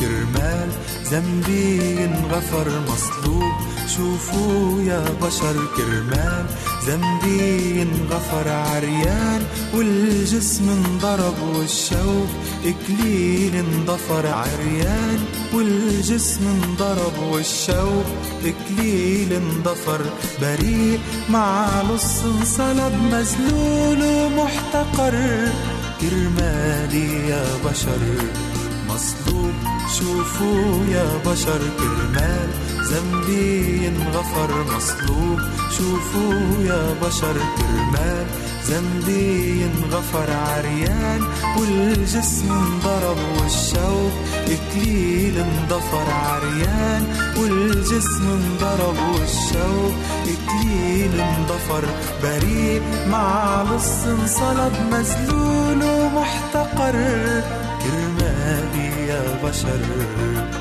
كرمال ذنبي انغفر مصلوب. شوفوا يا بشر كرمال ذنبي انغفر عريان والجسم انضرب والشوق إكليل انضفر عريان والجسم انضرب والشوق إكليل انضفر بريء مع لص انصلب مذلول ومحتقر. كرمالي يا بشر شوفوا يا بشر كرمال. ذنبي انغفر مصلوب. شوفوا يا بشر كرمال. ذنبي انغفر عريان. والجسم انضرب والشوق إكليل انضفر عريان. والجسم انضرب والشوق إكليل انضفر بريء. مع لص انصلب مذلول ومحتقر. كرمالي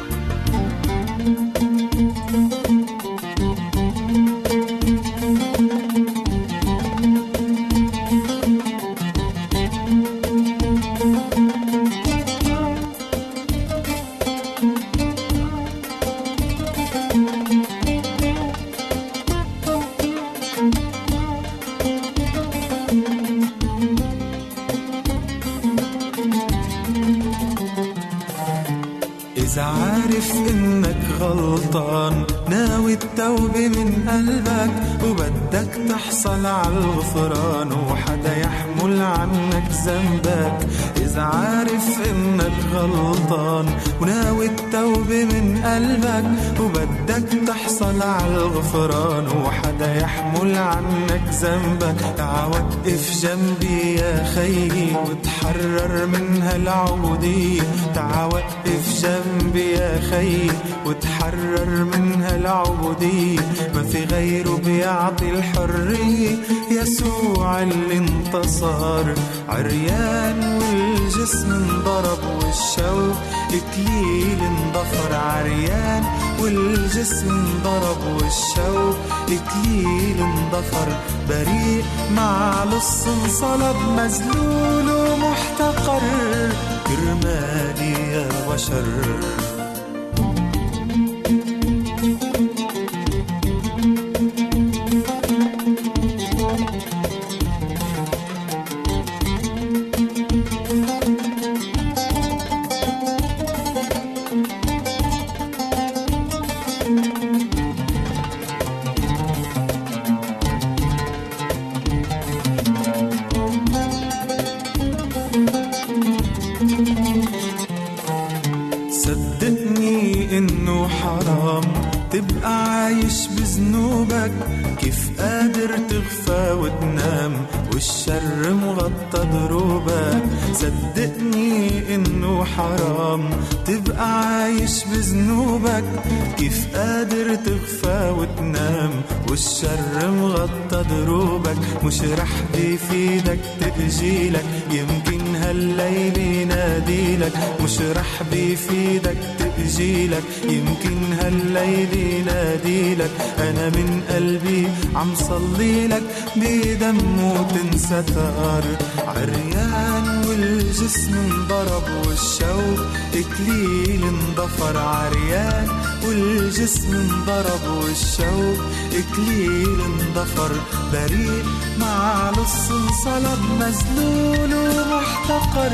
من قلبك وبدك تحصل على الغفران وحدا يحمل عنك ذنبك. إذا عارف إنك غلطان وناوي التوبة من قلبك وبدك تحصل على الغفران وحدا يحمل عنك ذنبك. تعا وقف جنبي يا خيي وتحرر من هالعودية تعا وقف جنبي يا خيي وتحرر من هالعبودية ما في غيره بيعطي الحرية. يسوع اللي انتصر. عريان والجسم انضرب والشوق إكليل انضفر. عريان والجسم انضرب والشوق إكليل انضفر. بريء مع لص انصلب مذلول ومحتقر. كرمالي يا بشر. بذنوبك كيف قادر تغفى وتنام والشر مغطى دروبك. صدقني إنه حرام تبقى عايش بذنوبك. كيف قادر تغفى وتنام والشر مغطى دروبك. مش رح بيفيدك تأجيلك يمكن هالليل يناديلك. مش رح بيفيدك تأجيلك يمكن هالليل يناديلك. أنا من قلبي عم صلي لك بدم وتنستر عريان والجسم انضرب والشوق إكليل انضفر. عريان والجسم انضرب والشوق إكليل انضفر. بريء مع لص انصلب مذلول ومحتقر.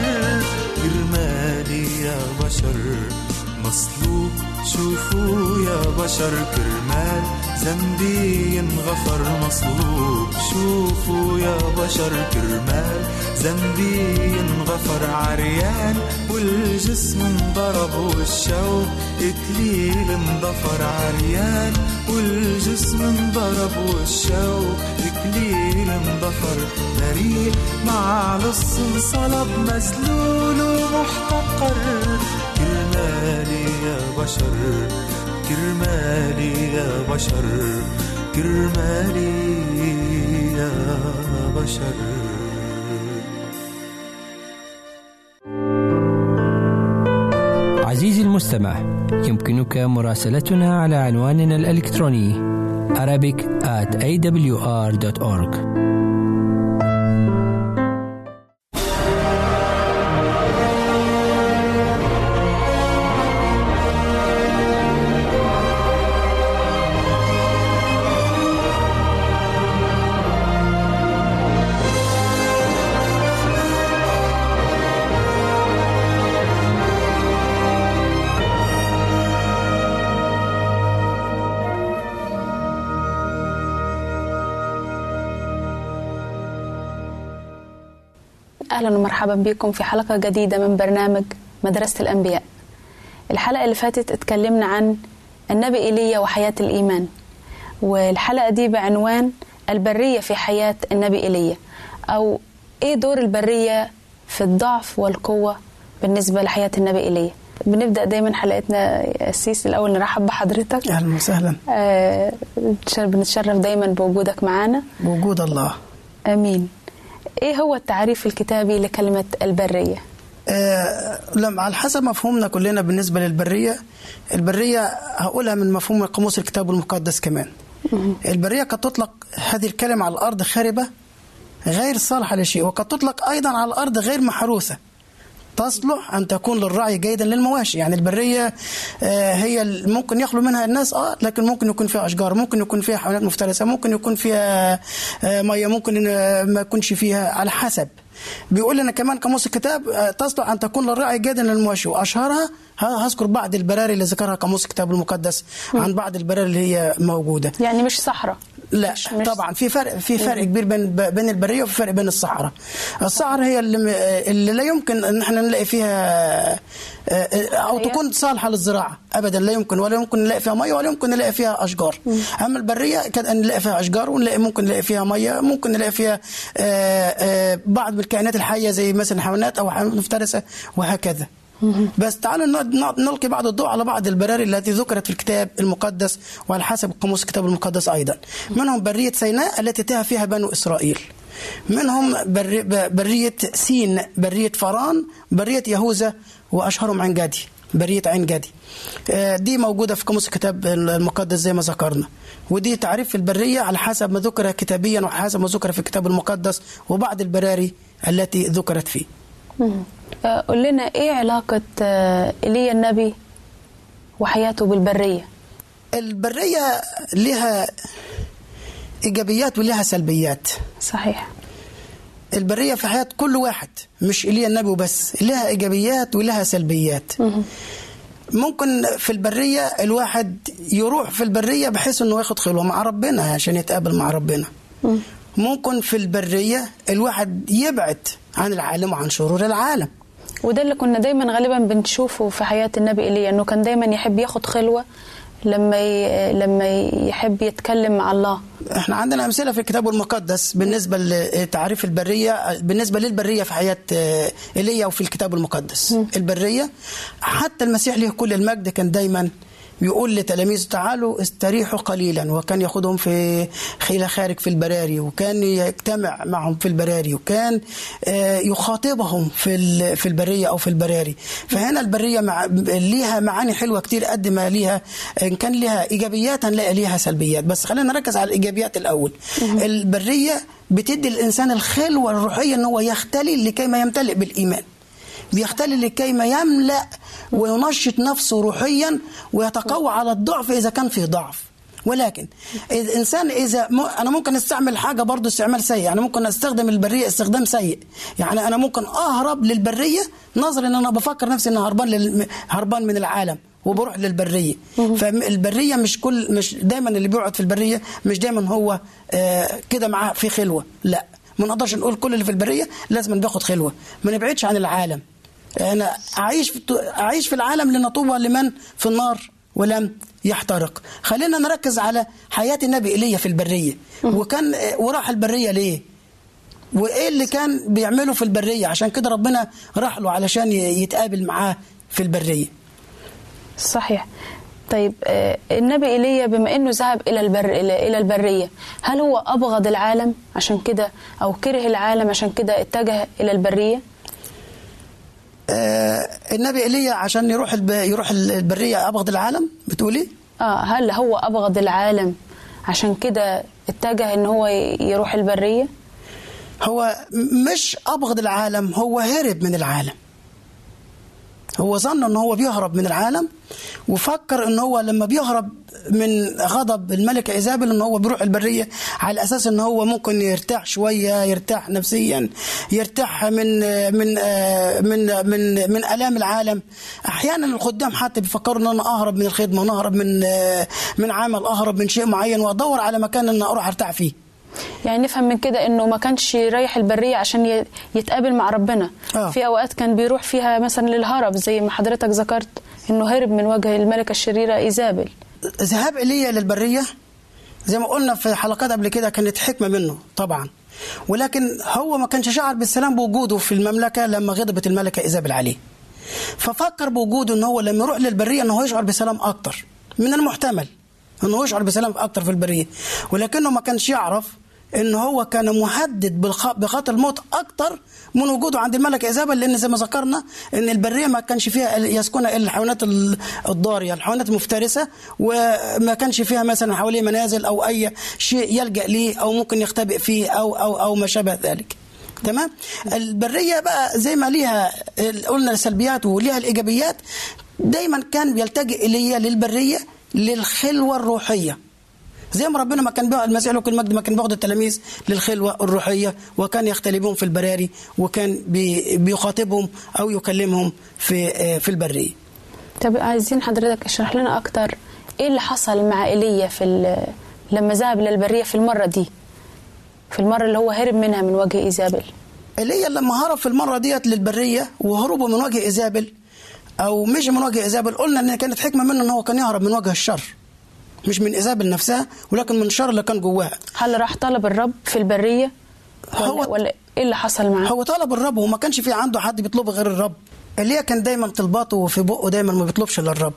كرمالي يا بشر. مصلوب. شوفوا يا بشر كرمال ذنبي ينغفر مصلوب. شوفوا يا بشر كرمال ذنبي ينغفر عريان. والجسم انضرب والشوق إكليل انضفر عريان. والجسم انضرب والشوق إكليل انضفر. بريء مع لص انصلب مذلول ومحتقر. كرمالي يا بشر كرمالي يا بشر كرمالي يا بشر. عزيزي المستمع يمكنك مراسلتنا على عنواننا الإلكتروني Arabic at awr.org أهلا ومرحبا بكم في حلقة جديدة من برنامج مدرسة الأنبياء. الحلقة اللي فاتت اتكلمنا عن النبي إيليا وحياة الإيمان والحلقة دي بعنوان البرية في حياة النبي إيليا أو إيه دور البرية في الضعف والقوة بالنسبة لحياة النبي إيليا. بنبدأ دايما حلقتنا يا أسيس. الأول نرحب بحضرتك. أهلا وسهلا. آه بنتشرف دايما بوجودك معانا. بوجود الله. آمين. إيه هو التعريف الكتابي لكلمة البرية؟ آه لما على حسب مفهومنا كلنا بالنسبة للبرية. البرية هقولها من مفهوم قاموس الكتاب المقدس كمان. البرية قد تطلق هذه الكلمة على الأرض خاربة غير صالحة لشيء وقد تطلق أيضا على الأرض غير محروسة. تصلح أن تكون للرعي جيدا للمواشي. يعني البرية آه، هي ممكن يخلو منها الناس آه لكن ممكن يكون فيها أشجار ممكن يكون فيها حيوانات مفترسة ممكن يكون فيها آه، مية ممكن ما يكونش فيها على حسب. بيقول لنا كمان قاموس الكتاب آه، تصلح أن تكون للرعي جيدا للمواشي. وأشهرها ه- هذكر بعض البراري اللي ذكرها قاموس الكتاب المقدس عن بعض البراري اللي هي موجودة. يعني مش صحراء. لا مش طبعا في فرق في فرق كبير بين بين البرية وفي فرق بين الصحراء. الصحراء هي اللي, اللي لا يمكن إن إحنا نلاقي فيها أو تكون صالحة للزراعة ابدا لا يمكن ولا يمكن نلاقي فيها ميه ولا يمكن نلاقي فيها أشجار. أما البرية كان نلاقي فيها أشجار ونلاقي ممكن نلاقي فيها ميه ممكن نلاقي فيها آه، آه، بعض الكائنات الحية زي مثلا حيوانات أو حيوانات مفترسة وهكذا. بس تعالوا نلقي بعض الضوء على بعض البراري التي ذكرت في الكتاب المقدس وعلى حسب قاموس الكتاب المقدس أيضا. منهم برية سيناء التي تاه فيها بنو إسرائيل. منهم بر- ب- برية سين برية فران برية يهوذا وأشهرهم عين جدي برية عين جدي آه، دي موجودة في قاموس الكتاب المقدس زي ما ذكرنا. ودي تعريف البرية على حسب ما ذكر كتابيا وعلى حسب ما ذكر في الكتاب المقدس وبعض البراري التي ذكرت فيه. قول لنا إيه علاقة آه، ايليا النبي وحياته بالبرية؟ البرية لها إيجابيات ولها سلبيات. صحيح. البرية في حياة كل واحد مش إيليا النبي وبس لها إيجابيات ولها سلبيات. ممكن في البرية الواحد يروح في البرية بحيث أنه ياخد خلوة مع ربنا عشان يتقابل مع ربنا. ممكن في البرية الواحد يبعد عن العالم وعن شرور العالم. وده اللي كنا دايما غالبا بنشوفه في حياة النبي ايليا إنه كان دايما يحب ياخد خلوة لما ي... لما يحب يتكلم مع الله. إحنا عندنا أمثلة في الكتاب المقدس بالنسبة لتعريف البرية بالنسبة للبرية في حياة ايليا وفي الكتاب المقدس. البرية حتى المسيح له كل المجد كان دايما بيقول لتلاميذه تعالوا استريحوا قليلا. وكان ياخدهم في خيلة خارج في البراري وكان يجتمع معهم في البراري وكان آه، يخاطبهم في في البرية أو في البراري. فهنا البرية مع ليها معاني حلوة كتير قد ما ليها إن كان ليها إيجابيات هنلاقي ليها سلبيات. بس خلينا نركز على الإيجابيات الأول. البرية بتدي الإنسان الخلوة الروحية إن هو يختلي لكي ما يمتلئ بالإيمان. بيختلي لكي ما يملأ وينشط نفسه روحيا ويتقوى على الضعف إذا كان فيه ضعف. ولكن الانسان إذا م... أنا ممكن أستعمل حاجة برضه استعمال سيء. أنا ممكن أستخدم البرية استخدام سيء. يعني أنا ممكن أهرب للبرية نظرا إن أنا بفكر نفسي ان هربان لل... هربان من العالم وبروح للبرية. فالبريه مش كل مش دايما اللي بيقعد في البرية مش دايما هو آه كده معاه في خلوة. لا. ما نقدرش نقول كل اللي في البرية لازم بياخد خلوة. ما نبعدش عن العالم. أنا أعيش في أعيش في العالم لنطوبى لمن في النار ولم يحترق. خلينا نركز على حياة النبي إيليا في البرية. وكان وراح البرية ليه؟ وإيه اللي كان بيعمله في البرية؟ عشان كده ربنا راح له علشان يتقابل معاه في البرية. صحيح. طيب آه، النبي إيليا بما إنه ذهب إلى البر إلى إلى البرية هل هو أبغض العالم عشان كده أو كره العالم عشان كده اتجه إلى البرية؟ آه النبي إيليا عشان يروح الب... يروح البرية أبغض العالم؟ بتقولي؟ آه هل هو أبغض العالم عشان كده اتجه إن هو يروح البرية؟ هو مش أبغض العالم هو هرب من العالم. هو ظن ان هو بيهرب من العالم وفكر ان هو لما بيهرب من غضب الملكه إيزابل ان هو بيروح البرية على أساس ان هو ممكن يرتاح شوية يرتاح نفسيا يرتاح من من من من من آلام العالم. أحيانا الخدام حتى بيفكروا إن أنا أهرب من الخدمة أهرب من من عمل أهرب من شيء معين وأدور على مكان إن أروح أرتاح فيه. يعني نفهم من كده إنه ما كانش رايح البرية عشان يتقابل مع ربنا. آه. في أوقات كان بيروح فيها مثلا للهرب زي ما حضرتك ذكرت إنه هرب من وجه الملكة الشريرة إيزابل. ذهاب إيليا للبرية زي ما قلنا في حلقات قبل كده كانت حكمة منه طبعا. ولكن هو ما كانش شعر بالسلام بوجوده في المملكة لما غضبت الملكة إيزابل عليه. ففكر بوجوده ان هو لما يروح للبرية ان هو يشعر بسلام أكتر من المحتمل إنه يشعر بسلام أكتر في البرية. ولكنه ما كانش يعرف إن هو كان مهدد بخطر الموت أكتر من وجوده عند الملكه ايزابل لأن زي ما ذكرنا إن البرية ما كانش فيها يسكنها إلا الحيوانات ال- الضارية الحيوانات المفترسة وما كانش فيها مثلا حواليه منازل أو أي شيء يلجأ ليه أو ممكن يختبئ فيه أو أو أو ما شابه ذلك. تمام؟ البرية بقى زي ما ليها قلنا السلبيات وليها الإيجابيات دايما كان بيلتجئ إليها للبرية للخلوة الروحية. زي ما ربنا ما كان بيقعد المسيح له كل المجد ما كان بياخد التلاميذ للخلوة الروحية وكان يختلي بهم في البراري وكان بي بيخاطبهم أو يكلمهم في آه، في البرية. طب عايزين حضرتك اشرح لنا أكتر إيه اللي حصل مع إيليا في لما ذهب للبرية في المرة دي؟ في المرة اللي هو هرب منها من وجه إيزابل. إيليا لما هرب في المرة ديت للبرية وهربوا من وجه إيزابل أو مش من وجه إيزابل قلنا إن كانت حكمة منه إن هو كان يهرب من وجه الشر. مش من ايزابل نفسها ولكن من الشر اللي كان جواها هل راح طلب الرب في البرية؟ ولا, هو- ولا إيه اللي حصل معاه؟ هو طلب الرب وما كانش في عنده حد بيطلبه غير الرب. ايليا كان دايما طلباته في بقه دايما ما بيطلبش إلا الرب.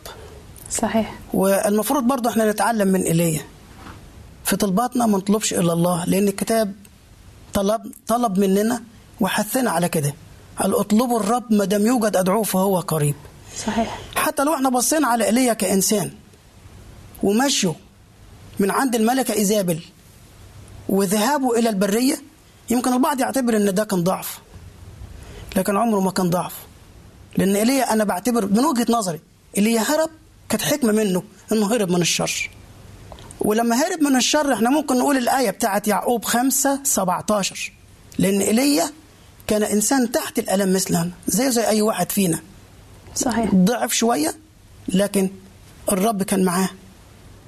صحيح. والمفروض برضه إحنا نتعلم من ايليا في طلباتنا ما نطلبش إلا الله لأن الكتاب طلب طلب مننا وحثنا على كده. قال أطلبوا الرب ما دام يوجد أدعوه فهو قريب. صحيح. حتى لو إحنا بصينا على ايليا كإنسان ومشوا من عند الملكة إيزابل وذهابه إلى البرية. يمكن البعض يعتبر إن ده كان ضعف لكن عمره ما كان ضعف. لأن إيليا أنا بعتبر من وجهة نظري ايليا هرب كانت حكمة منه إنه هرب من الشر. ولما هرب من الشر إحنا ممكن نقول الآية بتاعت يعقوب 5 17 لأن إيليا كان إنسان تحت الألم مثلنا زي زي أي واحد فينا. صحيح. ضعف شوية لكن الرب كان معاه.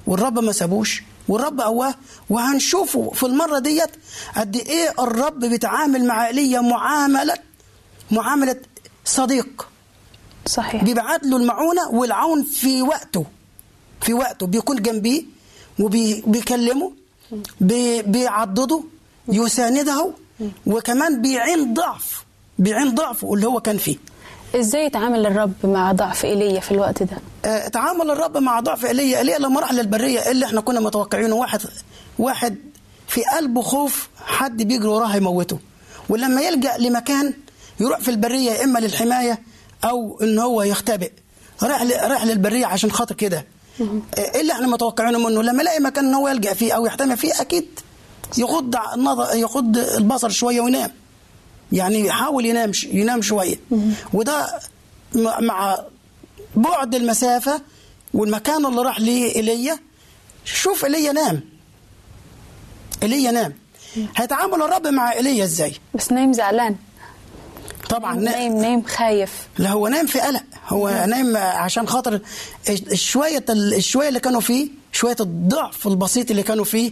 والرب ما سابوش والرب قواه وهنشوفه في المرة ديت قد إيه الرب بيتعامل مع إيليا معاملة معاملة صديق. صحيح. بيبعت له المعونة والعون في وقته في وقته بيكون جنبيه وبيكلمه بي- بيعضده يسانده وكمان بيعين ضعف بيعين ضعفه اللي هو كان فيه. إزاي يتعامل الرب مع ضعف إيليا في الوقت ده؟ آه، تعامل الرب مع ضعف إيليا. إيليا لما راح للبريه اللي إحنا كنا متوقعينه. واحد واحد في قلبه خوف حد بيجري وراه هيموته. ولما يلجأ لمكان يروح في البرية يا إما للحماية أو إن هو يختبئ. راح راح للبرية عشان خاطر كده. إيه اللي إحنا متوقعينه منه. لما يلاقي مكان إن هو يلجأ فيه أو يحتمي فيه أكيد يغض النظر يغض البصر شوية وينام. يعني يحاول ينام ينام شوية. وده مع بعد المسافة والمكان اللي راح ليه ايليا شوف ايليا نام. ايليا نام. هيتعامل الرب مع ايليا إزاي؟ بس نايم زعلان. طبعا. نا- نايم نايم خايف. لا هو نايم في قلق. هو نايم عشان خاطر شوية الشوية اللي كانوا فيه شوية الضعف البسيط اللي كانوا فيه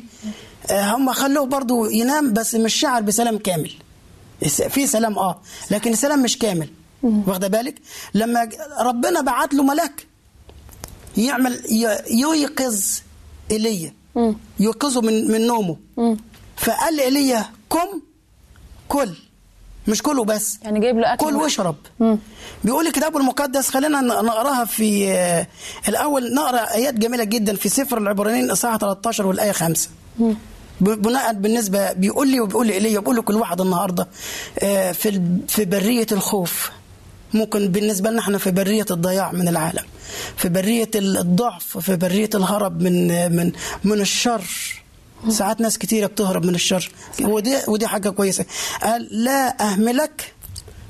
آه، هم خلوه برضو ينام بس مش شعر بسلام كامل. في سلام آه. لكن السلام مش كامل. واخدة بالك؟ لما ربنا بعت له ملاك يعمل ييقظ ايليا يوقظه من من نومه. فقال لايليا قم كل. مش كله بس. يعني جايب له أكل كل. واشرب. بيقول الكتاب المقدس خلينا نقراها في آه، الأول نقرأ آيات جميلة جدا في سفر العبرانيين اصحاح 13 والآية 5 ب- بناء بالنسبة بيقول لي وبيقول لي إيليا بيقول لكل واحد النهارده آه، في في برية الخوف. ممكن بالنسبة لنا إحنا في برية الضياع من العالم في برية ال- الضعف في برية الهرب من من من الشر. ساعات ناس كتيرة بتهرب من الشر. ودي ودي حاجة كويسة. قال لا أهملك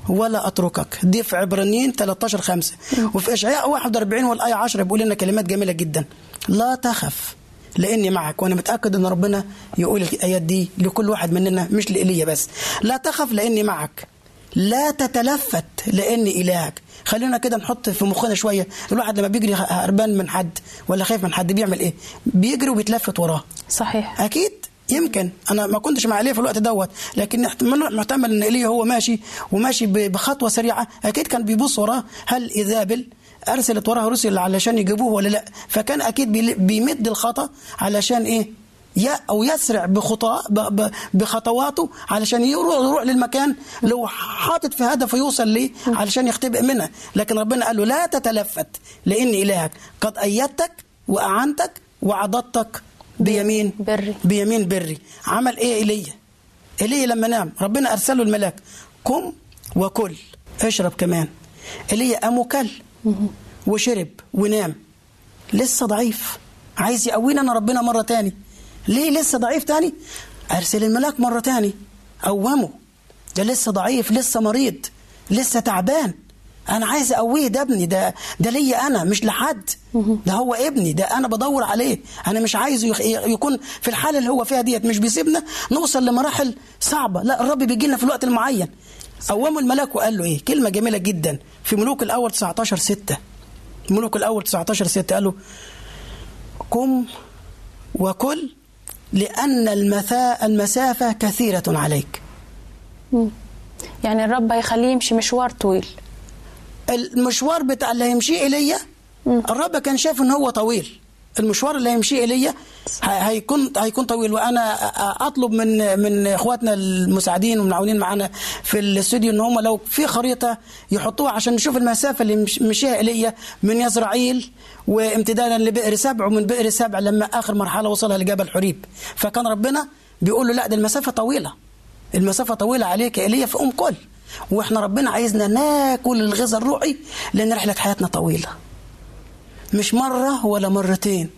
ولا أتركك. دي في عبرانيين 13 5 وفي إشعياء 41 والآية 10 بيقول لنا كلمات جميلة جدا. لا تخف. لاني معك وأنا متأكد إن ربنا يقول الآيات دي لكل واحد مننا مش لإيليا بس. لا تخف لأني معك. لا تتلفت لأني إلهك. خلينا كده نحط في مخنا شوية. الواحد لما بيجري هربان من حد ولا خايف من حد بيعمل إيه؟ بيجري وبيتلفت وراه. صحيح. أكيد يمكن. أنا ما كنتش مع إيليا في الوقت دوت لكن محتمل إن إيليا هو ماشي وماشي بخطوة سريعة أكيد كان بيبص وراه. هل ايزابل أرسلت وراه رسل علشان يجيبوه ولا لا؟ فكان أكيد بي- بيمد الخطأ علشان إيه؟ يا أو يسرع بخطا بخطواته علشان يروح يروح للمكان لو حاطط في هدف يوصل ليه؟ علشان يختبئ منها. لكن ربنا قال له لا تتلفت لاني إلهك قد أيدتك وأعنتك وعضدتك بيمين بري. بيمين بري. عمل إيه ايليا ايليا لما نام. ربنا ارسل له الملاك قم وكل اشرب كمان. ايليا قام وكل وشرب ونام. لسه ضعيف. عايز يقوينا أنا ربنا مرة تاني. ليه لسه ضعيف تاني؟ أرسل الملاك مرة تاني. قومه ده لسه ضعيف لسه مريض لسه تعبان. أنا عايز أقويه ده ابني ده ده ليا أنا مش لحد. ده هو ابني ده أنا بدور عليه. أنا مش عايزه يكون في الحالة اللي هو فيها ديت. مش بيسيبنا. نوصل لمراحل صعبة. لا الرب بيجي لنا في الوقت المعين. قومه الملاك وقال له إيه؟ كلمة جميلة جدا. في ملوك الأول 19 6 ملوك الأول 19 6 قال له قم وكل لأن المثا المسافة كثيرة عليك. يعني الرب هيخليه يمشي مشوار طويل. المشوار بتاع اللي هيمشيه إيليا الرب كان شايف إن هو طويل. المشوار اللي هيمشيه ايليا ه- هيكون هيكون طويل وأنا أطلب من من إخواتنا المساعدين والمعاونين معانا في الاستوديو إن هم لو في خريطة يحطوها عشان نشوف المسافة اللي مش- مشيها ايليا من يزرعيل وامتدادا لبئر سبع ومن بئر سبع لما آخر مرحلة وصلها لجبل حريب. فكان ربنا بيقول له لا ده المسافة طويلة. المسافة طويلة عليك يا إيليا فقوم كل. وإحنا ربنا عايزنا ناكل الغذاء الروحي لأن رحلة حياتنا طويلة. مش مرة ولا مرتين.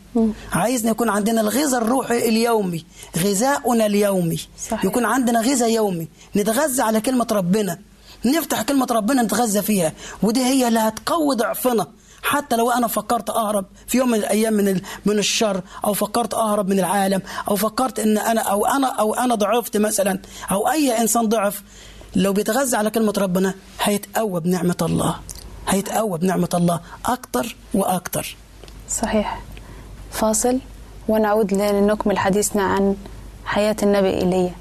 عايزنا يكون عندنا الغذاء الروحي اليومي غذاؤنا اليومي. صحيح. يكون عندنا غذاء يومي. نتغذى على كلمة ربنا. نفتح كلمة ربنا نتغذى فيها. ودي هي اللي هتقوي ضعفنا. حتى لو أنا فكرت أهرب في يوم من الأيام من من الشر أو فكرت أهرب من العالم أو فكرت إن أنا أو أنا أو أنا ضعفت مثلا أو أي إنسان ضعف لو بيتغذى على كلمة ربنا هيتقوى بنعمة الله. هيتقوى بنعمة الله أكتر وأكتر. صحيح. فاصل ونعود لنكمل حديثنا عن حياة النبي إيليا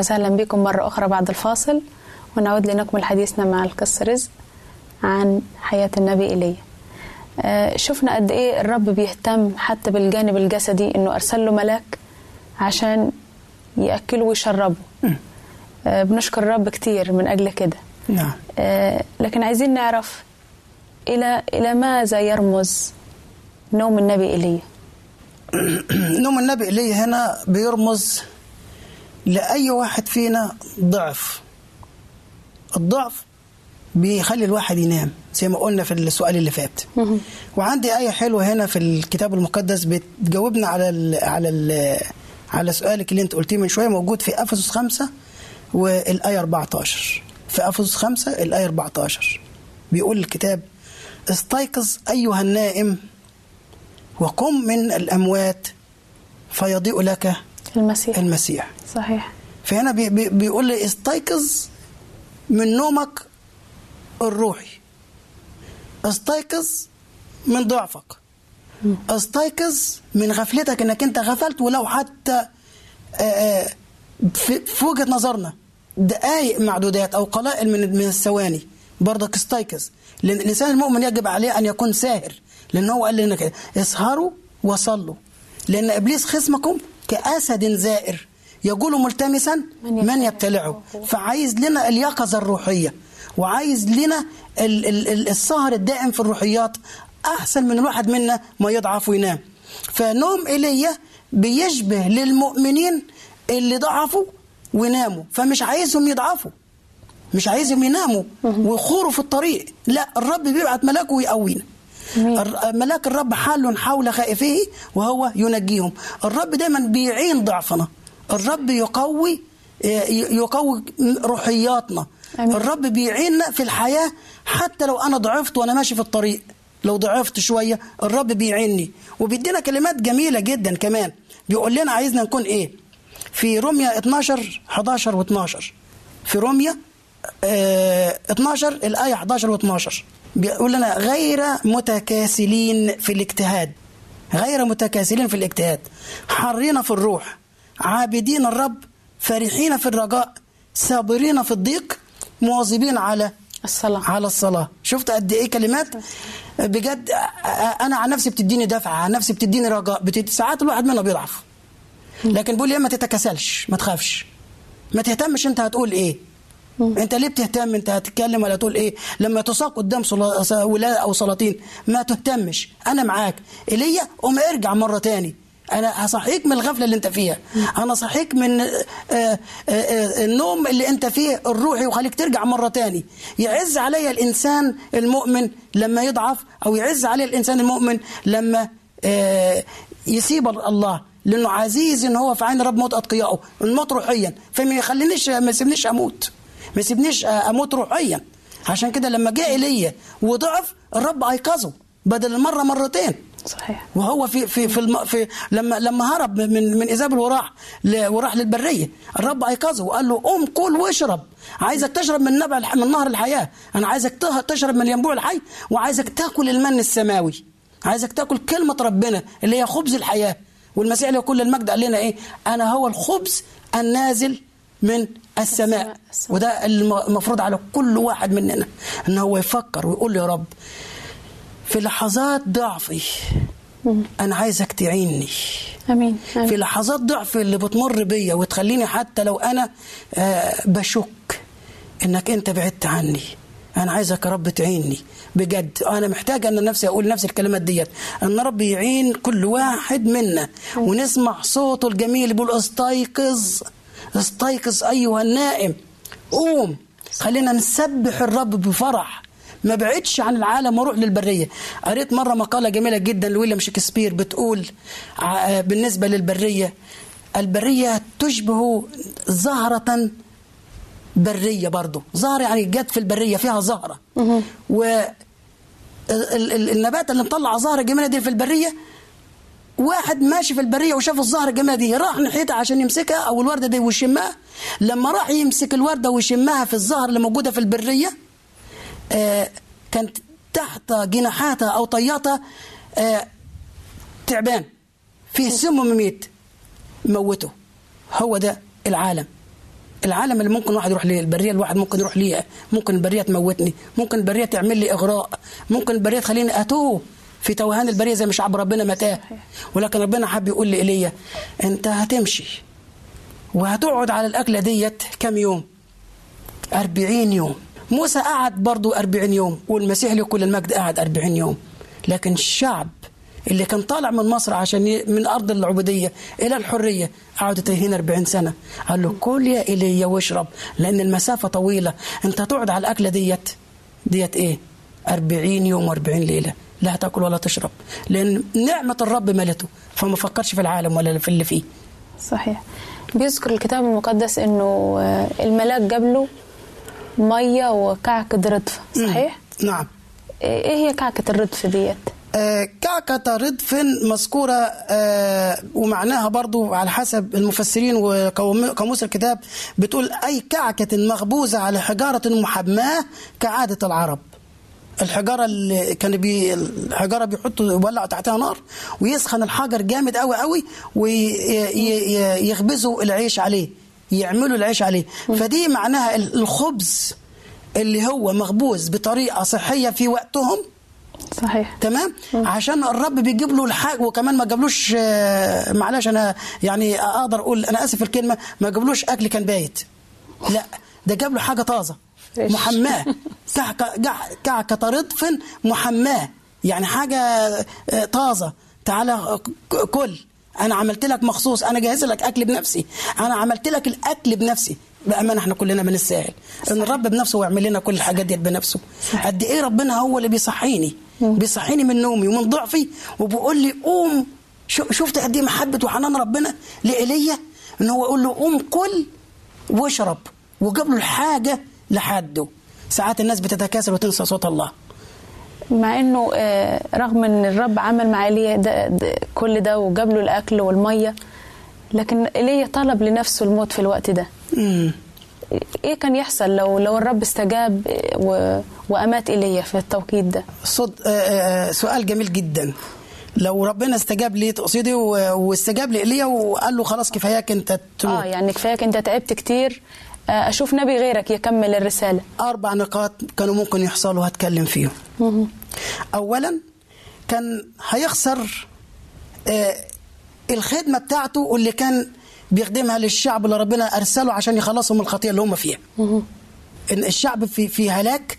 وسهلا بكم مرة أخرى بعد الفاصل ونعود لنكمل حديثنا مع القس رزق عن حياة النبي إيليا شفنا قد إيه الرب بيهتم حتى بالجانب الجسدي إنه أرسل له ملاك عشان يأكله ويشربه. آه، بنشكر الرب كتير من أجل كده. نعم. آه، لكن عايزين نعرف إلى إلى ماذا يرمز نوم النبي إيليا نوم النبي إليه هنا بيرمز لأي واحد فينا ضعف. الضعف بيخلي الواحد ينام زي ما قلنا في السؤال اللي فات. وعندي آية حلوة هنا في الكتاب المقدس بتجاوبنا على ال على ال على سؤالك اللي انت قلتيه من شوية موجود في أفسس خمسة والآية 14 في أفسس خمسة الآية 14 بيقول الكتاب استيقظ أيها النائم وقم من الأموات فيضيء لك المسيح. المسيح. صحيح. فهنا بي بي بيقول لي استيقظ من نومك الروحي. أستيقظ من ضعفك. أستيقظ من غفلتك إنك أنت غفلت ولو حتى آه، آه، في وجهة نظرنا. دقائق معدودات أو قلائل من من الثواني. برضك استيقظ. لأن الإنسان المؤمن يجب عليه أن يكون ساهر. لأن هو قال لنا كده اسهروا وصلوا. لأن إبليس خصمكم كأسد زائر يقول ملتمسا من يبتلعه. فعايز لنا اليقظه الروحية. وعايز لنا ال- ال- ال- السهر الدائم في الروحيات أحسن من الواحد منا ما يضعف وينام. فنوم ايليا بيشبه للمؤمنين اللي ضعفوا وناموا فمش عايزهم يضعفوا مش عايزهم يناموا ويخوروا في الطريق. لا الرب بيبعت ملاكه ويقوينا. ملاك الرب حال حول خائفيه وهو ينجيهم. الرب دايما بيعين ضعفنا. الرب يقوي ي- يقوي روحياتنا. أمين. الرب بيعيننا في الحياة حتى لو أنا ضعفت وأنا ماشي في الطريق. لو ضعفت شوية الرب بيعيني وبيدينا كلمات جميلة جدا كمان. بيقول لنا عايزنا نكون إيه؟ في روميا 12 11 و12 في روميا آه 12 الآية 11 و12 بيقول لنا غير متكاسلين في الاجتهاد. غير متكاسلين في الاجتهاد. حارين في الروح. عابدين الرب فرحين في الرجاء صابرين في الضيق مواظبين على الصلاة. على الصلاة. شفت قد إيه كلمات؟ بجد أنا عن نفسي بتديني دفعة عن نفسي بتديني رجاء بتد... ساعات الواحد منا بيضعف. لكن بيقول لي ما تتكاسلش ما تخافش. ما تهتمش أنت هتقول إيه. أنت ليه بتهتم؟ أنت هتتكلم ولا تقول إيه؟ لما تساق قدام ولاة أو سلاطين ما تهتمش. أنا معاك. ايليا قوم ارجع مرة تاني. أنا هصحيك من الغفلة اللي أنت فيها. أنا صحيك من آه، آه، آه، النوم اللي أنت فيه الروحي وخليك ترجع مرة تاني. يعز عليا الإنسان المؤمن لما يضعف أو يعز عليه الإنسان المؤمن لما يسيب الله. لأنه عزيز إن هو في عين رب موت اتقيائه الموت روحيا. فما يخلينيش ما يسيبنيش أموت. ما يسيبنيش أموت روحيا. عشان كده لما جاء ايليا وضعف الرب أيقظه بدل المرة مرتين. صحيح. وهو في في في, الم في لما لما هرب من من ايزابل وراح ل- وراح للبرية الرب أيقظه وقال له قوم كل واشرب. عايزك تشرب من نبع الح- من نهر الحياة. أنا عايزك تشرب من الينبوع الحي وعايزك تاكل المن السماوي. عايزك تاكل كلمة ربنا اللي هي خبز الحياة. والمسيح له كل المجد قال لنا إيه؟ أنا هو الخبز النازل من السماء, السماء-. وده الم- المفروض على كل واحد مننا إن هو يفكر ويقول يا رب في لحظات ضعفي. أنا عايزك تعيني آمين في امين لحظات ضعف اللي بتمر بيا وتخليني حتى لو أنا آه بشك إنك أنت بعدت عني. أنا عايزك يا رب تعيني بجد أنا محتاج إن نفسي أقول نفس الكلمات ديت. إن رب يعين كل واحد منا. ونسمع صوته الجميل بيقول استيقظ استيقظ أيها النائم. قوم. خلينا نسبح الرب بفرح. ما بعدش عن العالم وأروح للبرية. قريت مرة مقالة جميلة جدا لويليام شكسبير بتقول ع- بالنسبة للبرية البرية تشبه زهرة برية برضه زهرة يعني جت في البرية فيها زهرة. و ال- ال- النبات اللي مطلع زهرة جميلة دي في البرية واحد ماشي في البرية وشاف الزهرة الجميلة دي راح ناحيتها عشان يمسكها أو الوردة دي ويشمها. لما راح يمسك الوردة ويشمها في الزهر اللي موجودة في البرية آه، كانت تحت جناحاتها أو طياتها آه، تعبان فيه سم مميت موته. هو ده العالم. العالم اللي ممكن واحد يروح ليه؟ البرية الواحد ممكن يروح ليها. ممكن البرية تموتني. ممكن البرية تعمل لي إغراء. ممكن البرية تخليني أتوه في توهان. البرية زي ما شعب ربنا متاه. ولكن ربنا حب يقول لي ايليا أنت هتمشي وهتقعد على الأكلة ديت كام يوم؟ أربعين يوم. موسى قعد برضو أربعين يوم والمسيح له كل المجد قعد أربعين يوم. لكن الشعب اللي كان طالع من مصر عشان ي... من أرض العبودية إلى الحرية قعدوا تايهين 40 سنة. قال له كل يا إيليا واشرب لأن المسافة طويلة. أنت تقعد على الأكلة ديت ديت إيه؟ 40 يوم و40 ليلة. لا تأكل ولا تشرب لأن نعمة الرب ملته. فما فكرش في العالم ولا في اللي فيه. صحيح. بيذكر الكتاب المقدس إنه آه، الملاك جاب له مية وكعكه ردف صحيح؟ نعم إيه هي كعكة الردف ديت؟ آه، كعكة ردف مذكورة آه، ومعناها برضو على حسب المفسرين وقاموس الكتاب بتقول أي كعكة مخبوزة على حجارة محماة كعادة العرب الحجارة اللي كان بي الحجارة بيحطوا يولعوا تحتها نار ويسخن الحجر جامد قوي قوي ويخبزوا العيش عليه يعملوا العيش عليه. فدي معناها الخبز اللي هو مخبوز بطريقة صحية في وقتهم. صحيح. تمام؟ عشان الرب بيجيب له الحاجة وكمان ما جابلوش آه، معلش أنا يعني أقدر أقول أنا آسف الكلمة ما جابلوش أكل كان بايت. لا ده جاب له حاجة طازة. محماة. كعكه رطف محماة. يعني حاجة آه، طازة. تعالى ك- كل. أنا عملت لك مخصوص أنا جاهز لك أكل بنفسي. أنا عملت لك الأكل بنفسي. بأمانة إحنا كلنا من الساهل إن الرب بنفسه ويعمل لنا كل الحاجات دي بنفسه. قد إيه ربنا هو اللي بيصحيني؟ بيصحيني من نومي ومن ضعفي وبيقول لي قوم. شفت قد إيه محبة وحنان ربنا لإيليا؟ إن هو يقول له قوم كل واشرب وجاب له الحاجة لحده. ساعات الناس بتتكاسل وتنسى صوت الله. مع إنه آه، رغم إن الرب عمل مع ايليا كل ده وجاب له الأكل والمية لكن ايليا طلب لنفسه الموت في الوقت ده. مم. إيه كان يحصل لو لو الرب استجاب و... وأمات ايليا في التوقيت ده؟ صد... آه، آه، سؤال جميل جدا. لو ربنا استجاب لي تقصدي واستجاب لإيليا وقال له خلاص كفاياك أنت تموت. آه يعني كفايك أنت تعبت كتير أشوف نبي غيرك يكمل الرسالة. أربع نقاط كانوا ممكن يحصلوا هتكلم فيهم. أولا كان هيخسر آه، الخدمة بتاعته واللي كان بيخدمها للشعب اللي ربنا أرسله عشان يخلصهم من الخطية اللي هم فيها. إن الشعب في في هلاك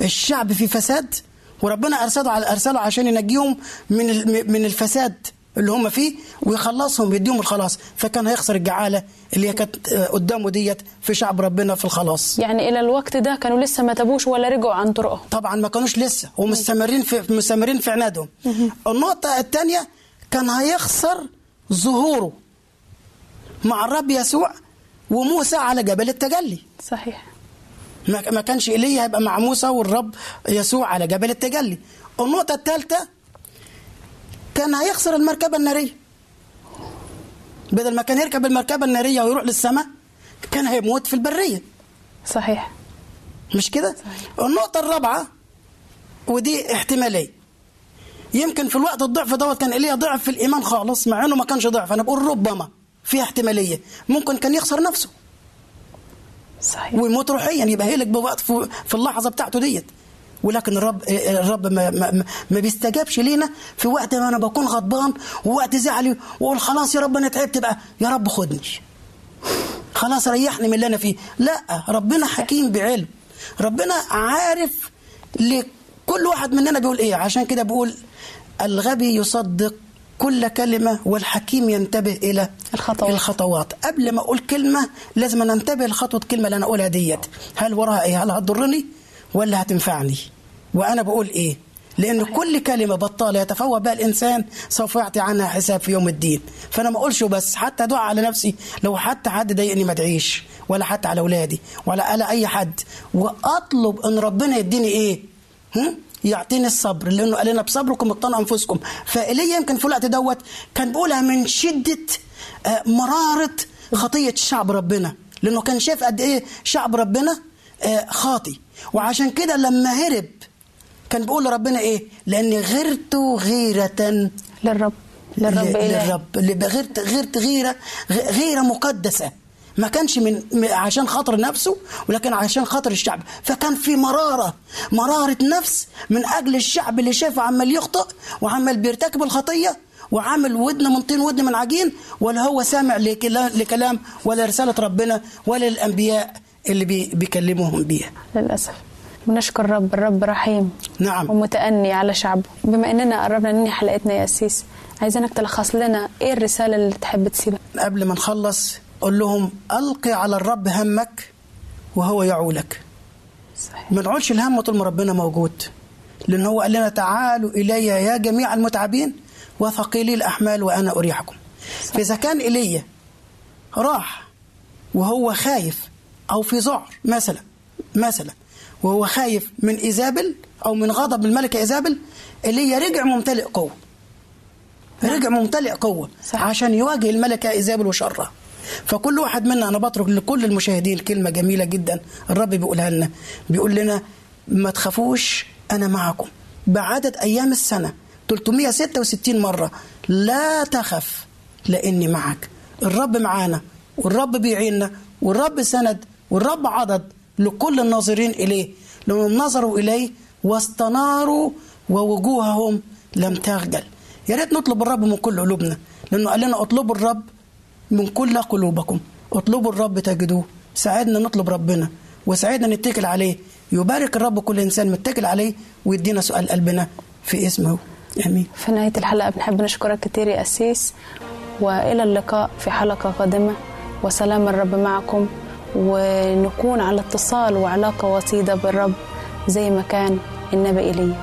الشعب في فساد وربنا أرسله على أرسله عشان ينجيهم من من الفساد. اللي هم فيه ويخلصهم يديهم الخلاص. فكان هيخسر الجعالة اللي هي كانت آه، قدامه ديت في شعب ربنا في الخلاص. يعني إلى الوقت ده كانوا لسه ما تابوش ولا رجعوا عن طرقهم. طبعا ما كانوش لسه ومستمرين في مستمرين في عنادهم. النقطة الثانية كان هيخسر ظهوره مع الرب يسوع وموسى على جبل التجلي. صحيح. ما كانش ايليا هيبقى مع موسى والرب يسوع على جبل التجلي. النقطة الثالثة كان هيخسر المركبة النارية. بدل ما كان يركب المركبة النارية ويروح للسماء كان هيموت في البرية. صحيح. مش كده؟ النقطة الرابعة ودي احتمالية. يمكن في الوقت الضعف دوت كان ايليا ضعف في الإيمان خالص مع إنه ما كانش ضعف. أنا بقول ربما في احتمالية. ممكن كان يخسر نفسه. صحيح. ويموت روحيا. يبقى هلك بوقت في في اللحظة بتاعته ديت. ولكن الرب الرب ما, ما, ما- بيستجابش لينا في وقت ما أنا بكون غضبان ووقت زعلي وأقول خلاص يا رب أنا تعبت بقى. يا رب خدني. خلاص ريحني من اللي أنا فيه. لا ربنا حكيم بعلم. ربنا عارف لكل واحد مننا بيقول إيه. عشان كده بيقول الغبي يصدق كل كلمة والحكيم ينتبه إلى الخطوات. الخطوات. قبل ما أقول كلمة لازم أنتبه لخطوة كلمة اللي أنا أقولها ديت. هل وراها إيه؟ هل هتضرني؟ ولا هتنفعني. وأنا بقول إيه؟ لأن كل كلمة بطالة يتفوه بها الإنسان سوف يعطي عنها حساب في يوم الدين. فأنا ما أقولش بس حتى دعاء على نفسي. لو حتى حد ضايقني ما أدعيش ولا حتى على أولادي ولا على أي حد. وأطلب أن ربنا يديني إيه؟ هم؟ يعطيني الصبر. لأنه قال لنا بصبركم اقتنوا أنفسكم. فايليا يمكن في الوقت دوت كان بيقولها من شدة آه، مرارة خطية شعب ربنا. لأنه كان شايف قد إيه شعب ربنا آه، خاطي وعشان كده لما هرب كان بيقول لربنا إيه؟ لأني غرت غيرة للرب للرب إلهي للرب. اللي غيرت غيرت غيرة غيرة مقدسة. ما كانش من عشان خاطر نفسه ولكن عشان خاطر الشعب. فكان في مرارة مرارة نفس من أجل الشعب اللي شافه عمال يخطئ وعمال بيرتكب الخطية وعامل ودن من طين ودن من عجين ولا هو سامع لكلا- لكلام ولا رسالة ربنا ولا الأنبياء. اللي بي بيكلموهم بيها. للأسف. بنشكر الرب الرب رحيم نعم. ومتأني على شعبه بما أننا قربنا ننهي حلقتنا يا أسيس عايزينك تلخص لنا إيه الرسالة اللي تحب تسيبها؟ قبل ما نخلص قول لهم ألقي على الرب همك وهو يعولك صحيح. ما نقولش الهم طول ما ربنا موجود. لأن هو قال لنا تعالوا إلي يا جميع المتعبين وثقيلي الأحمال وأنا أريحكم. فإذا كان إيليا راح وهو خايف أو في ذعر مثلا مثلا. وهو خايف من إيزابل أو من غضب الملكة إيزابل إيليا رجع ممتلئ قوة. رجع ممتلئ قوة صح. عشان يواجه الملكة إيزابل وشرها. فكل واحد منا أنا بترك لكل المشاهدين كلمة جميلة جدا الرب بيقولها لنا. بيقول لنا ما تخافوش أنا معكم. بعدد أيام السنة 366 مرة لا تخف لأني معك. الرب معانا والرب بيعيننا والرب سند والرب عضد لكل الناظرين إليه. لأنهم نظروا إليه واستناروا ووجوههم لم تخجل. يا ريت نطلب الرب من كل قلوبنا. لأنه قال لنا اطلبوا الرب من كل قلوبكم. اطلبوا الرب تجدوه. ساعدنا نطلب ربنا. وساعدنا نتكل عليه. يبارك الرب كل إنسان متكل عليه ويدينا سؤال قلبنا في اسمه. آمين. في نهاية الحلقة بنحب نشكرك كتير يا أسيس. وإلى اللقاء في حلقة قادمة. وسلام الرب معكم. ونكون على اتصال وعلاقة وطيدة بالرب زي ما كان النبي إيليا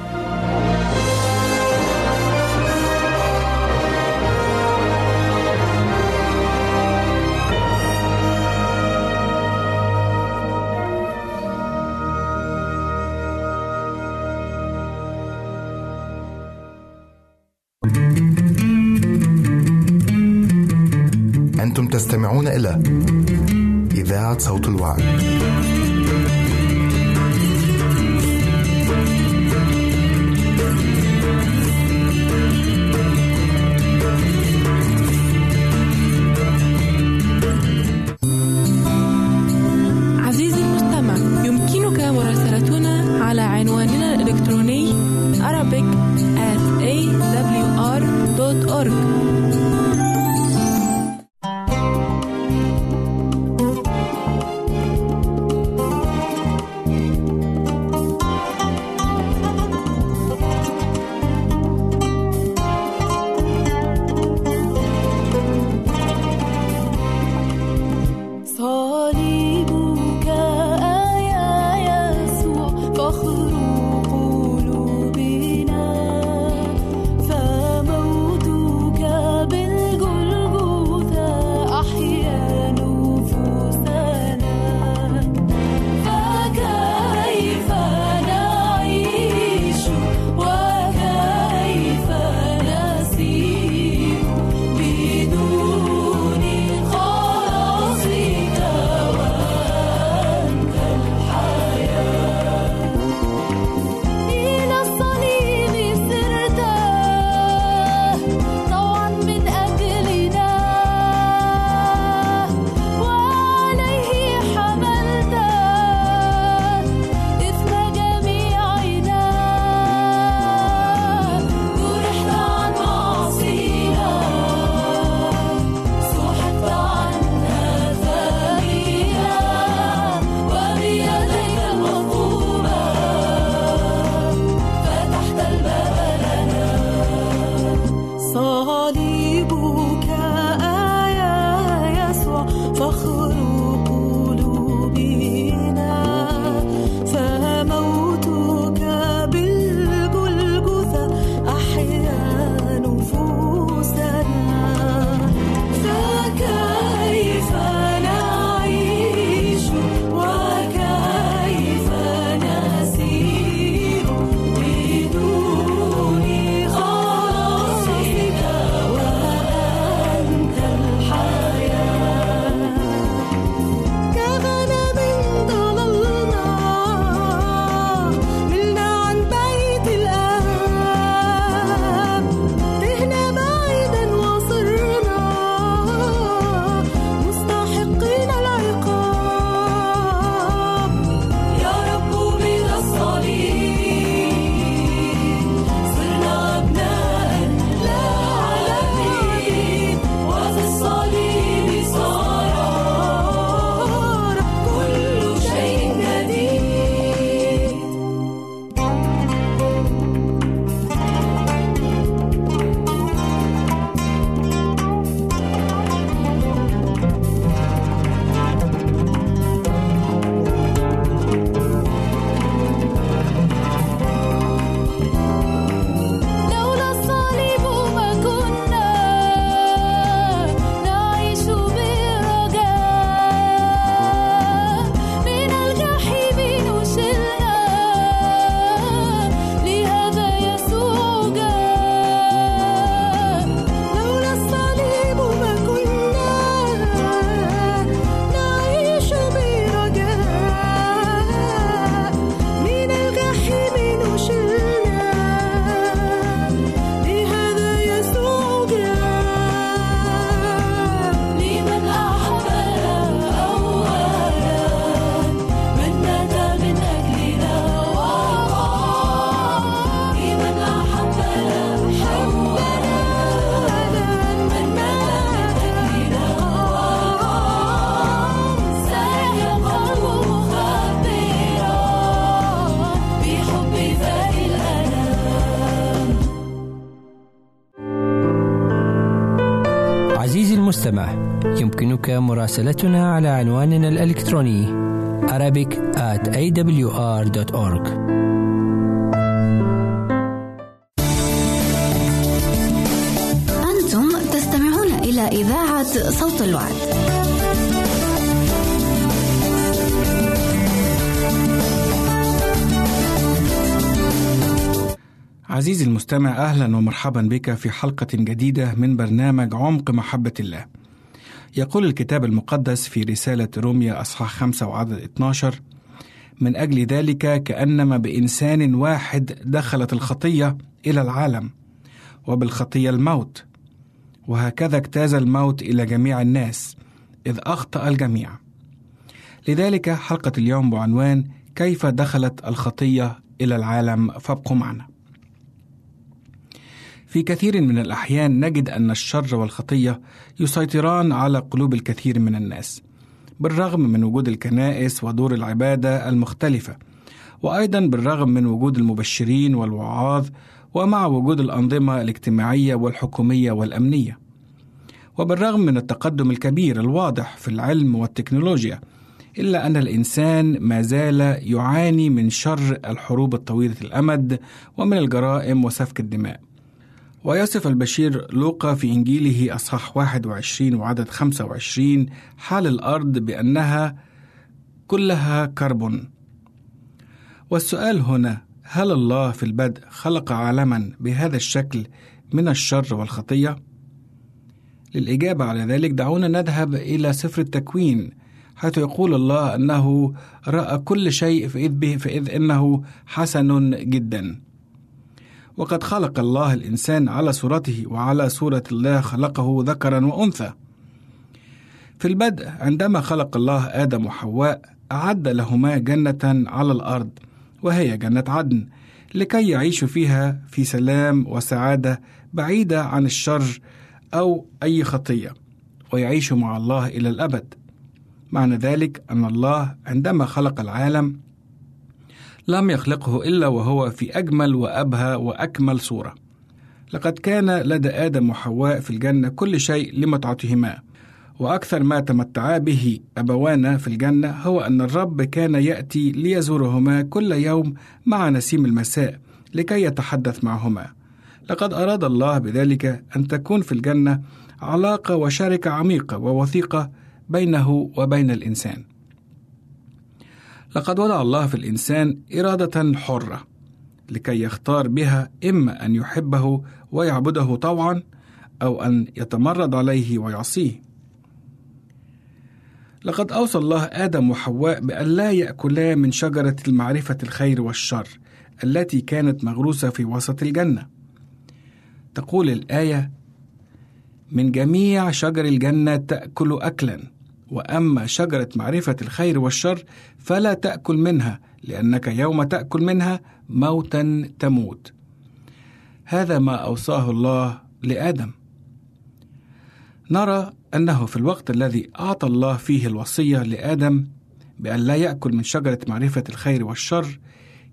أنتم تستمعون إلى إذاعة صوت الوعد. المستمع يمكنك مراسلتنا على عنواننا الإلكتروني Arabic at awr.org أنتم تستمعون إلى إذاعة صوت الوعد. عزيزي المستمع أهلا ومرحبا بك في حلقة جديدة من برنامج عمق محبة الله. يقول الكتاب المقدس في رسالة روميا أصحاح 5 وعدد 12 من أجل ذلك كأنما بإنسان واحد دخلت الخطية إلى العالم وبالخطية الموت وهكذا اجتاز الموت إلى جميع الناس إذ أخطأ الجميع. لذلك حلقة اليوم بعنوان كيف دخلت الخطية إلى العالم؟ فابقوا معنا. في كثير من الأحيان نجد أن الشر والخطية يسيطران على قلوب الكثير من الناس بالرغم من وجود الكنائس ودور العبادة المختلفة وأيضا بالرغم من وجود المبشرين والوعاظ ومع وجود الأنظمة الاجتماعية والحكومية والأمنية. وبالرغم من التقدم الكبير الواضح في العلم والتكنولوجيا إلا أن الإنسان ما زال يعاني من شر الحروب الطويلة الأمد ومن الجرائم وسفك الدماء. ويصف البشير لوقا في إنجيله أصحاح 21 وعدد 25 حال الأرض بأنها كلها كرب والسؤال هنا هل الله في البدء خلق عالما بهذا الشكل من الشر والخطية؟ للإجابة على ذلك دعونا نذهب إلى سفر التكوين حيث يقول الله أنه رأى كل شيء فإذ, به فإذ إنه حسن جدا وقد خلق الله الإنسان على صورته وعلى صورة الله خلقه ذكرا وأنثى. في البدء عندما خلق الله آدم وحواء أعد لهما جنة على الأرض وهي جنة عدن لكي يعيشوا فيها في سلام وسعادة بعيدة عن الشر أو أي خطية ويعيشوا مع الله إلى الأبد. معنى ذلك أن الله عندما خلق العالم لم يخلقه إلا وهو في أجمل وأبهى وأكمل صورة. لقد كان لدى آدم وحواء في الجنة كل شيء لمتعتهما وأكثر ما تمتعا به أبوانا في الجنة هو أن الرب كان يأتي ليزورهما كل يوم مع نسيم المساء لكي يتحدث معهما. لقد أراد الله بذلك أن تكون في الجنة علاقة وشركة عميقة ووثيقة بينه وبين الإنسان. لقد وضع الله في الإنسان إرادة حرة لكي يختار بها إما أن يحبه ويعبده طوعا أو أن يتمرد عليه ويعصيه. لقد أوصى الله آدم وحواء بأن لا يأكلا من شجرة المعرفة الخير والشر التي كانت مغروسة في وسط الجنة. تقول الآية من جميع شجر الجنة تأكل أكلا وأما شجرة معرفة الخير والشر فلا تأكل منها لأنك يوم تأكل منها موتا تموت. هذا ما أوصاه الله لآدم. نرى أنه في الوقت الذي أعطى الله فيه الوصية لآدم بأن لا يأكل من شجرة معرفة الخير والشر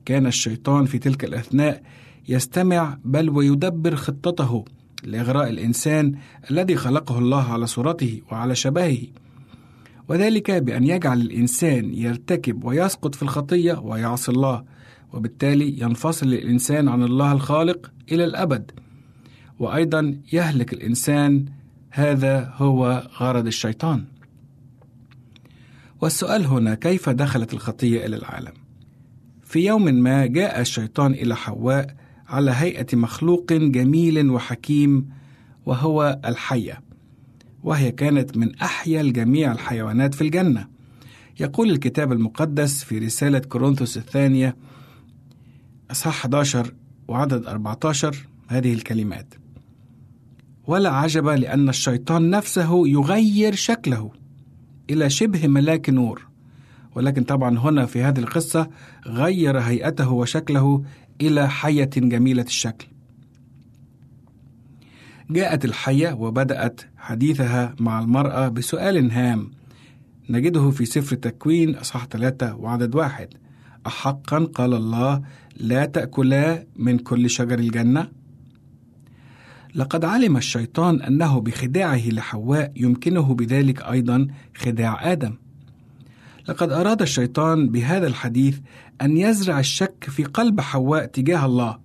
كان الشيطان في تلك الأثناء يستمع بل ويدبر خطته لإغراء الإنسان الذي خلقه الله على صورته وعلى شبهه. وذلك بأن يجعل الإنسان يرتكب ويسقط في الخطية ويعصي الله وبالتالي ينفصل الإنسان عن الله الخالق إلى الأبد. وأيضا يهلك الإنسان هذا هو غرض الشيطان. والسؤال هنا كيف دخلت الخطية إلى العالم؟ في يوم ما جاء الشيطان إلى حواء على هيئة مخلوق جميل وحكيم وهو الحية. وهي كانت من أحيا الجميع الحيوانات في الجنة. يقول الكتاب المقدس في رسالة كورنثوس الثانية أصحاح 11 وعدد 14 هذه الكلمات ولا عجب لأن الشيطان نفسه يغير شكله إلى شبه ملاك نور. ولكن طبعا هنا في هذه القصة غير هيئته وشكله إلى حية جميلة الشكل. جاءت الحية وبدأت حديثها مع المرأة بسؤال هام. نجده في سفر التكوين أصحاح ثلاثة وعدد واحد. أحقا قال الله لا تأكلا من كل شجر الجنة. لقد علم الشيطان أنه بخداعه لحواء يمكنه بذلك أيضا خداع آدم. لقد أراد الشيطان بهذا الحديث أن يزرع الشك في قلب حواء تجاه الله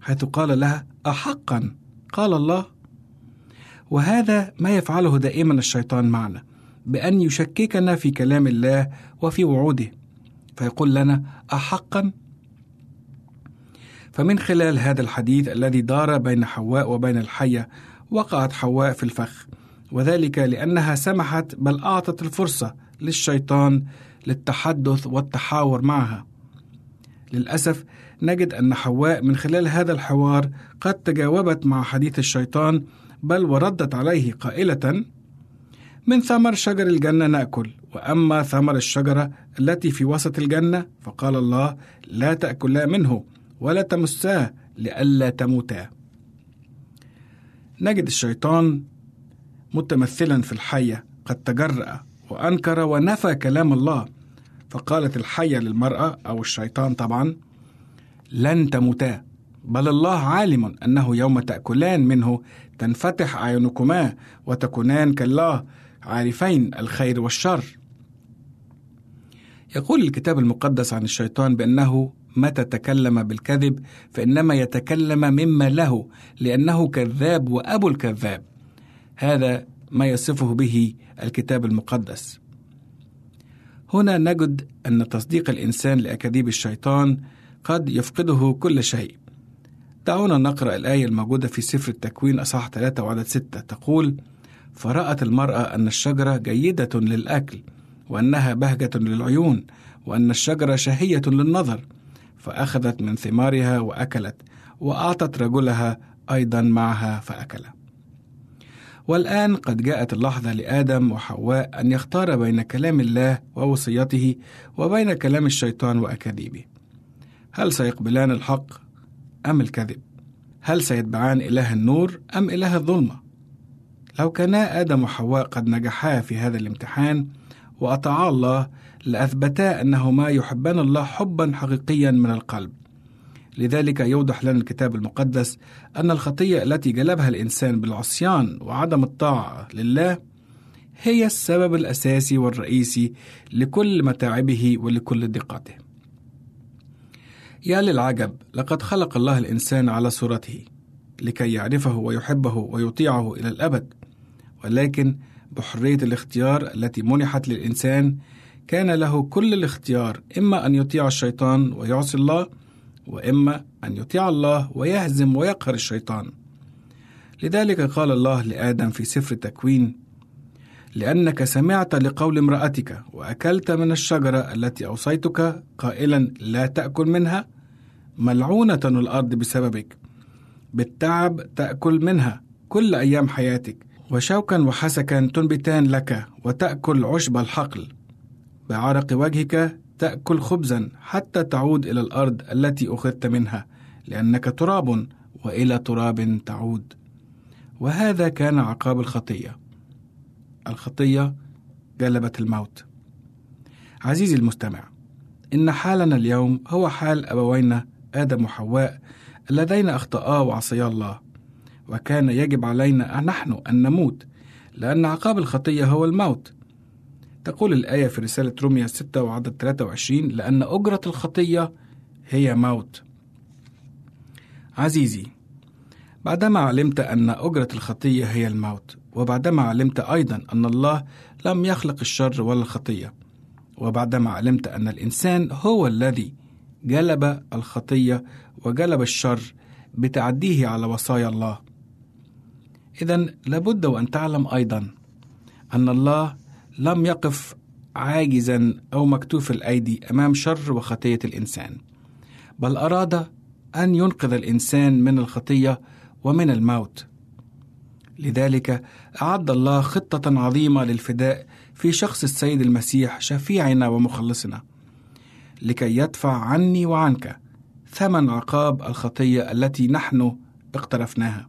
حيث قال لها أحقا. قال الله وهذا ما يفعله دائما الشيطان معنا بأن يشككنا في كلام الله وفي وعوده. فيقول لنا أحقا؟ فمن خلال هذا الحديث الذي دار بين حواء وبين الحية وقعت حواء في الفخ وذلك لأنها سمحت بل أعطت الفرصة للشيطان للتحدث والتحاور معها. للأسف نجد أن حواء من خلال هذا الحوار قد تجاوبت مع حديث الشيطان بل وردت عليه قائلة من ثمر شجر الجنة نأكل وأما ثمر الشجرة التي في وسط الجنة فقال الله لا تأكلا منه ولا تمساه لئلا تموتا. نجد الشيطان متمثلا في الحية قد تجرأ وأنكر ونفى كلام الله فقالت الحية للمرأة أو الشيطان طبعا لن تموتا بل الله عالم أنه يوم تأكلان منه تنفتح أعينكما وتكونان كالله عارفين الخير والشر. يقول الكتاب المقدس عن الشيطان بأنه متى تكلم بالكذب فإنما يتكلم مما له لأنه كذاب وأبو الكذاب. هذا ما يصفه به الكتاب المقدس. هنا نجد أن تصديق الإنسان لأكاذيب الشيطان قد يفقده كل شيء. دعونا نقرأ الآية الموجودة في سفر التكوين أصحاح 3 وعدد 6 تقول فرأت المرأة أن الشجرة جيدة للأكل وأنها بهجة للعيون وأن الشجرة شهية للنظر فأخذت من ثمارها وأكلت وأعطت رجلها أيضا معها فأكل. والآن قد جاءت اللحظة لآدم وحواء أن يختار بين كلام الله ووصيته وبين كلام الشيطان وأكاذيبه. هل سيقبلان الحق؟ أم الكذب؟ هل سيتبعان إله النور أم إله الظلمة؟ لو كانا آدم وحواء قد نجحا في هذا الامتحان وأطاعا الله لأثبتا أنهما يحبان الله حبا حقيقيا من القلب لذلك يوضح لنا الكتاب المقدس أن الخطية التي جلبها الإنسان بالعصيان وعدم الطاعة لله هي السبب الأساسي والرئيسي لكل متاعبه ولكل ضيقاته يا للعجب لقد خلق الله الإنسان على صورته لكي يعرفه ويحبه ويطيعه إلى الأبد. ولكن بحرية الاختيار التي منحت للإنسان كان له كل الاختيار إما أن يطيع الشيطان ويعصي الله وإما أن يطيع الله ويهزم ويقهر الشيطان. لذلك قال الله لآدم في سفر التكوين لأنك سمعت لقول امرأتك وأكلت من الشجرة التي أوصيتك قائلا لا تأكل منها ملعونة الأرض بسببك. بالتعب تأكل منها كل أيام حياتك. وشوكا وحسكا تنبتان لك وتأكل عشب الحقل. بعرق وجهك تأكل خبزا حتى تعود إلى الأرض التي أخذت منها لأنك تراب وإلى تراب تعود. وهذا كان عقاب الخطية. الخطية جلبت الموت. عزيزي المستمع إن حالنا اليوم هو حال أبوينا آدم وحواء اللذين أخطأا وعصيا الله وكان يجب علينا نحن أن نموت لأن عقاب الخطية هو الموت. تقول الآية في رسالة روميا 6 وعدد 23 لأن أجرة الخطية هي موت. عزيزي بعدما علمت أن أجرة الخطية هي الموت وبعدما علمت أيضا أن الله لم يخلق الشر ولا الخطية وبعدما علمت أن الإنسان هو الذي جلب الخطية وجلب الشر بتعديه على وصايا الله. إذا لابد وأن تعلم أيضا أن الله لم يقف عاجزا أو مكتوف الأيدي أمام شر وخطية الإنسان بل أراد أن ينقذ الإنسان من الخطية ومن الموت. لذلك أعد الله خطة عظيمة للفداء في شخص السيد المسيح شفيعنا ومخلصنا. لكي يدفع عني وعنك ثمن عقاب الخطية التي نحن اقترفناها.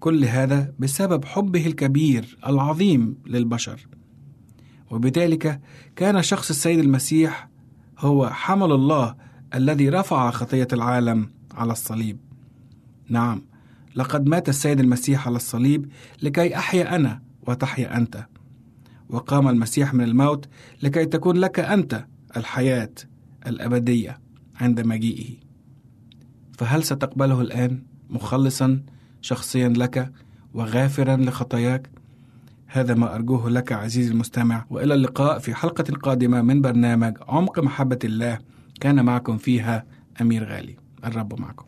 كل هذا بسبب حبه الكبير العظيم للبشر. وبذلك كان شخص السيد المسيح هو حمل الله الذي رفع خطية العالم على الصليب. نعم لقد مات السيد المسيح على الصليب لكي أحيا أنا وتحيا أنت. وقام المسيح من الموت لكي تكون لك أنت الحياة الأبدية عند مجيئه. فهل ستقبله الآن مخلصا شخصيا لك وغافرا لخطاياك؟ هذا ما أرجوه لك عزيزي المستمع. وإلى اللقاء في حلقة قادمة من برنامج عمق محبة الله كان معكم فيها أمير غالي. الرب معكم.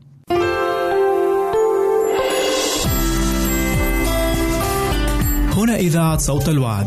هنا إذاعة صوت الوعد.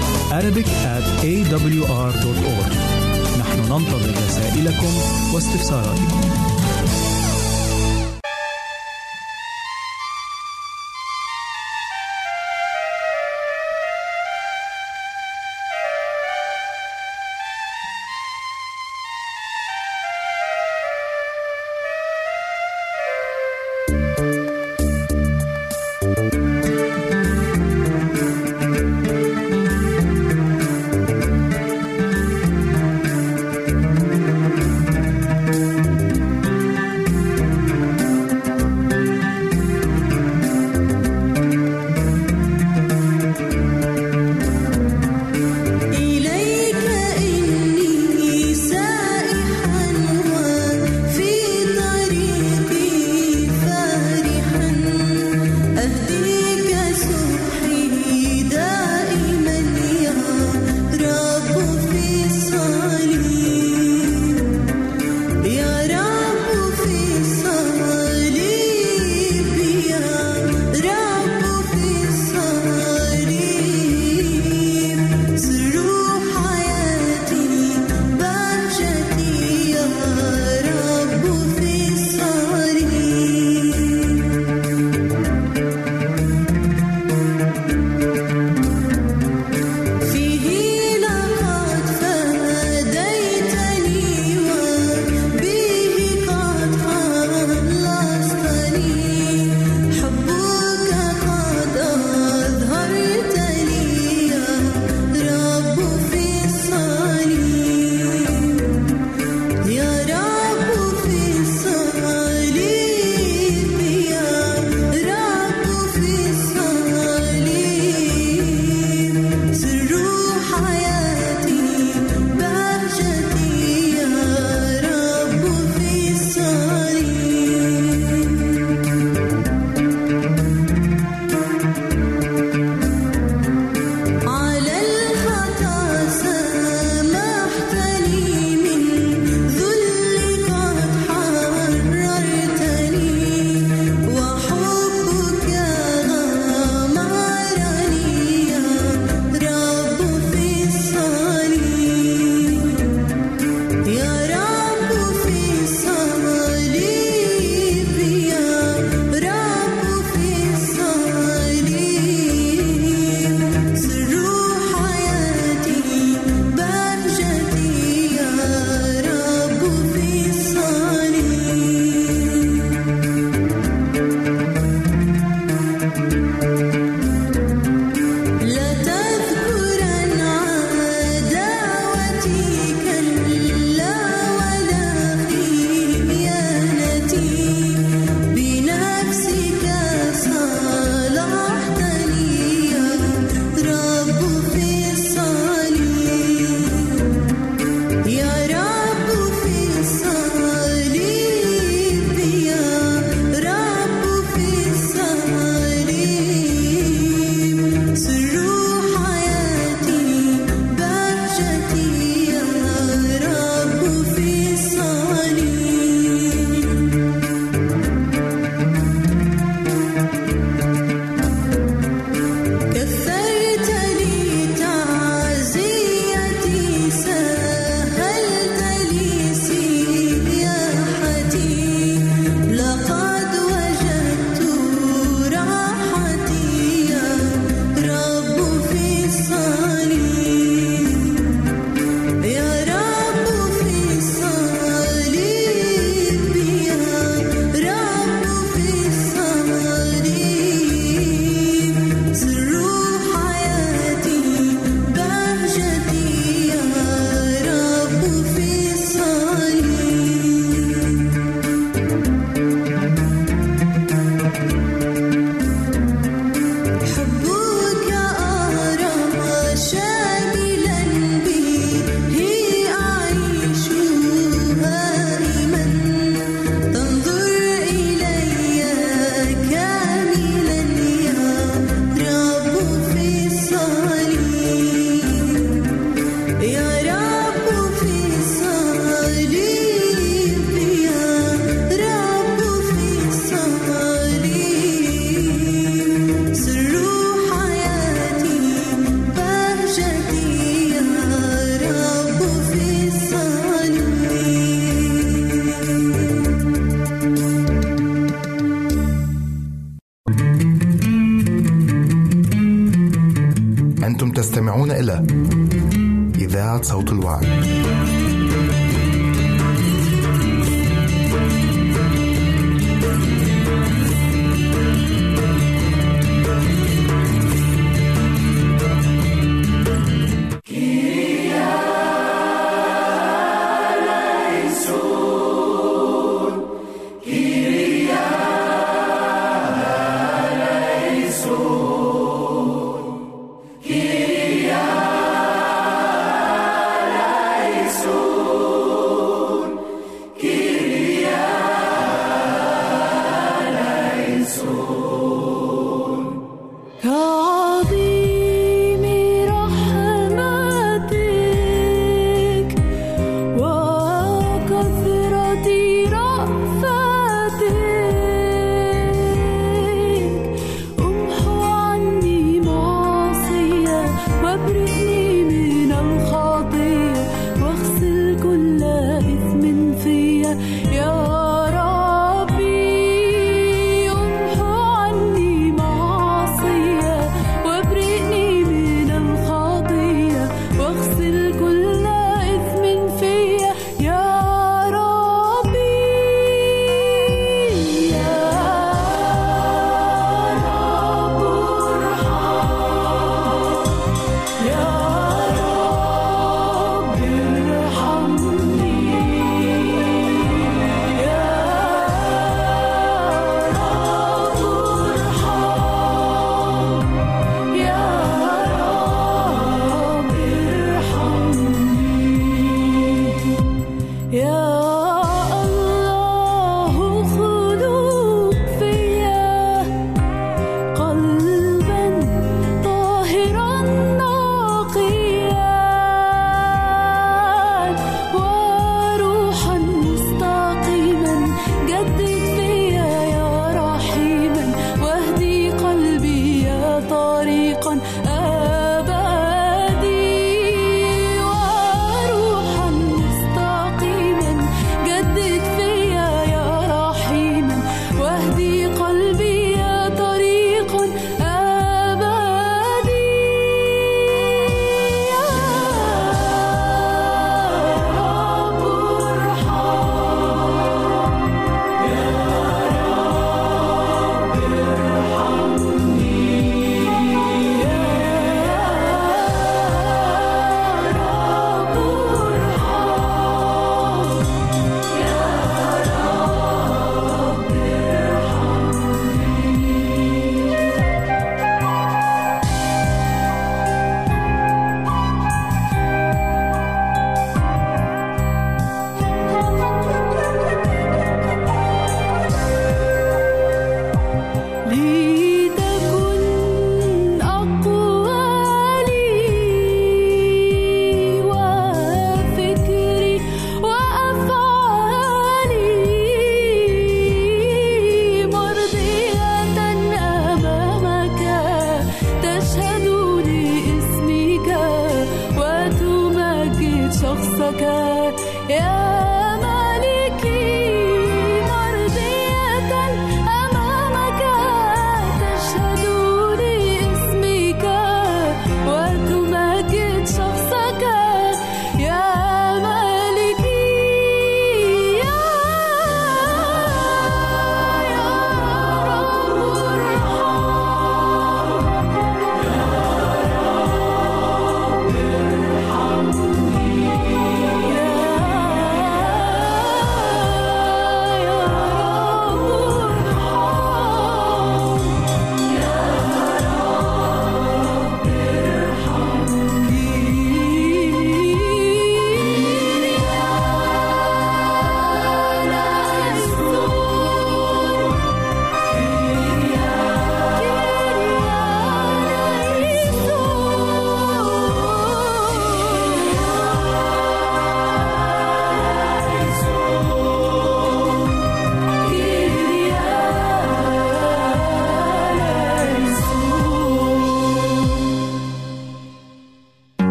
Arabic at awr.org نحن ننتظر رسائلكم واستفساراتكم.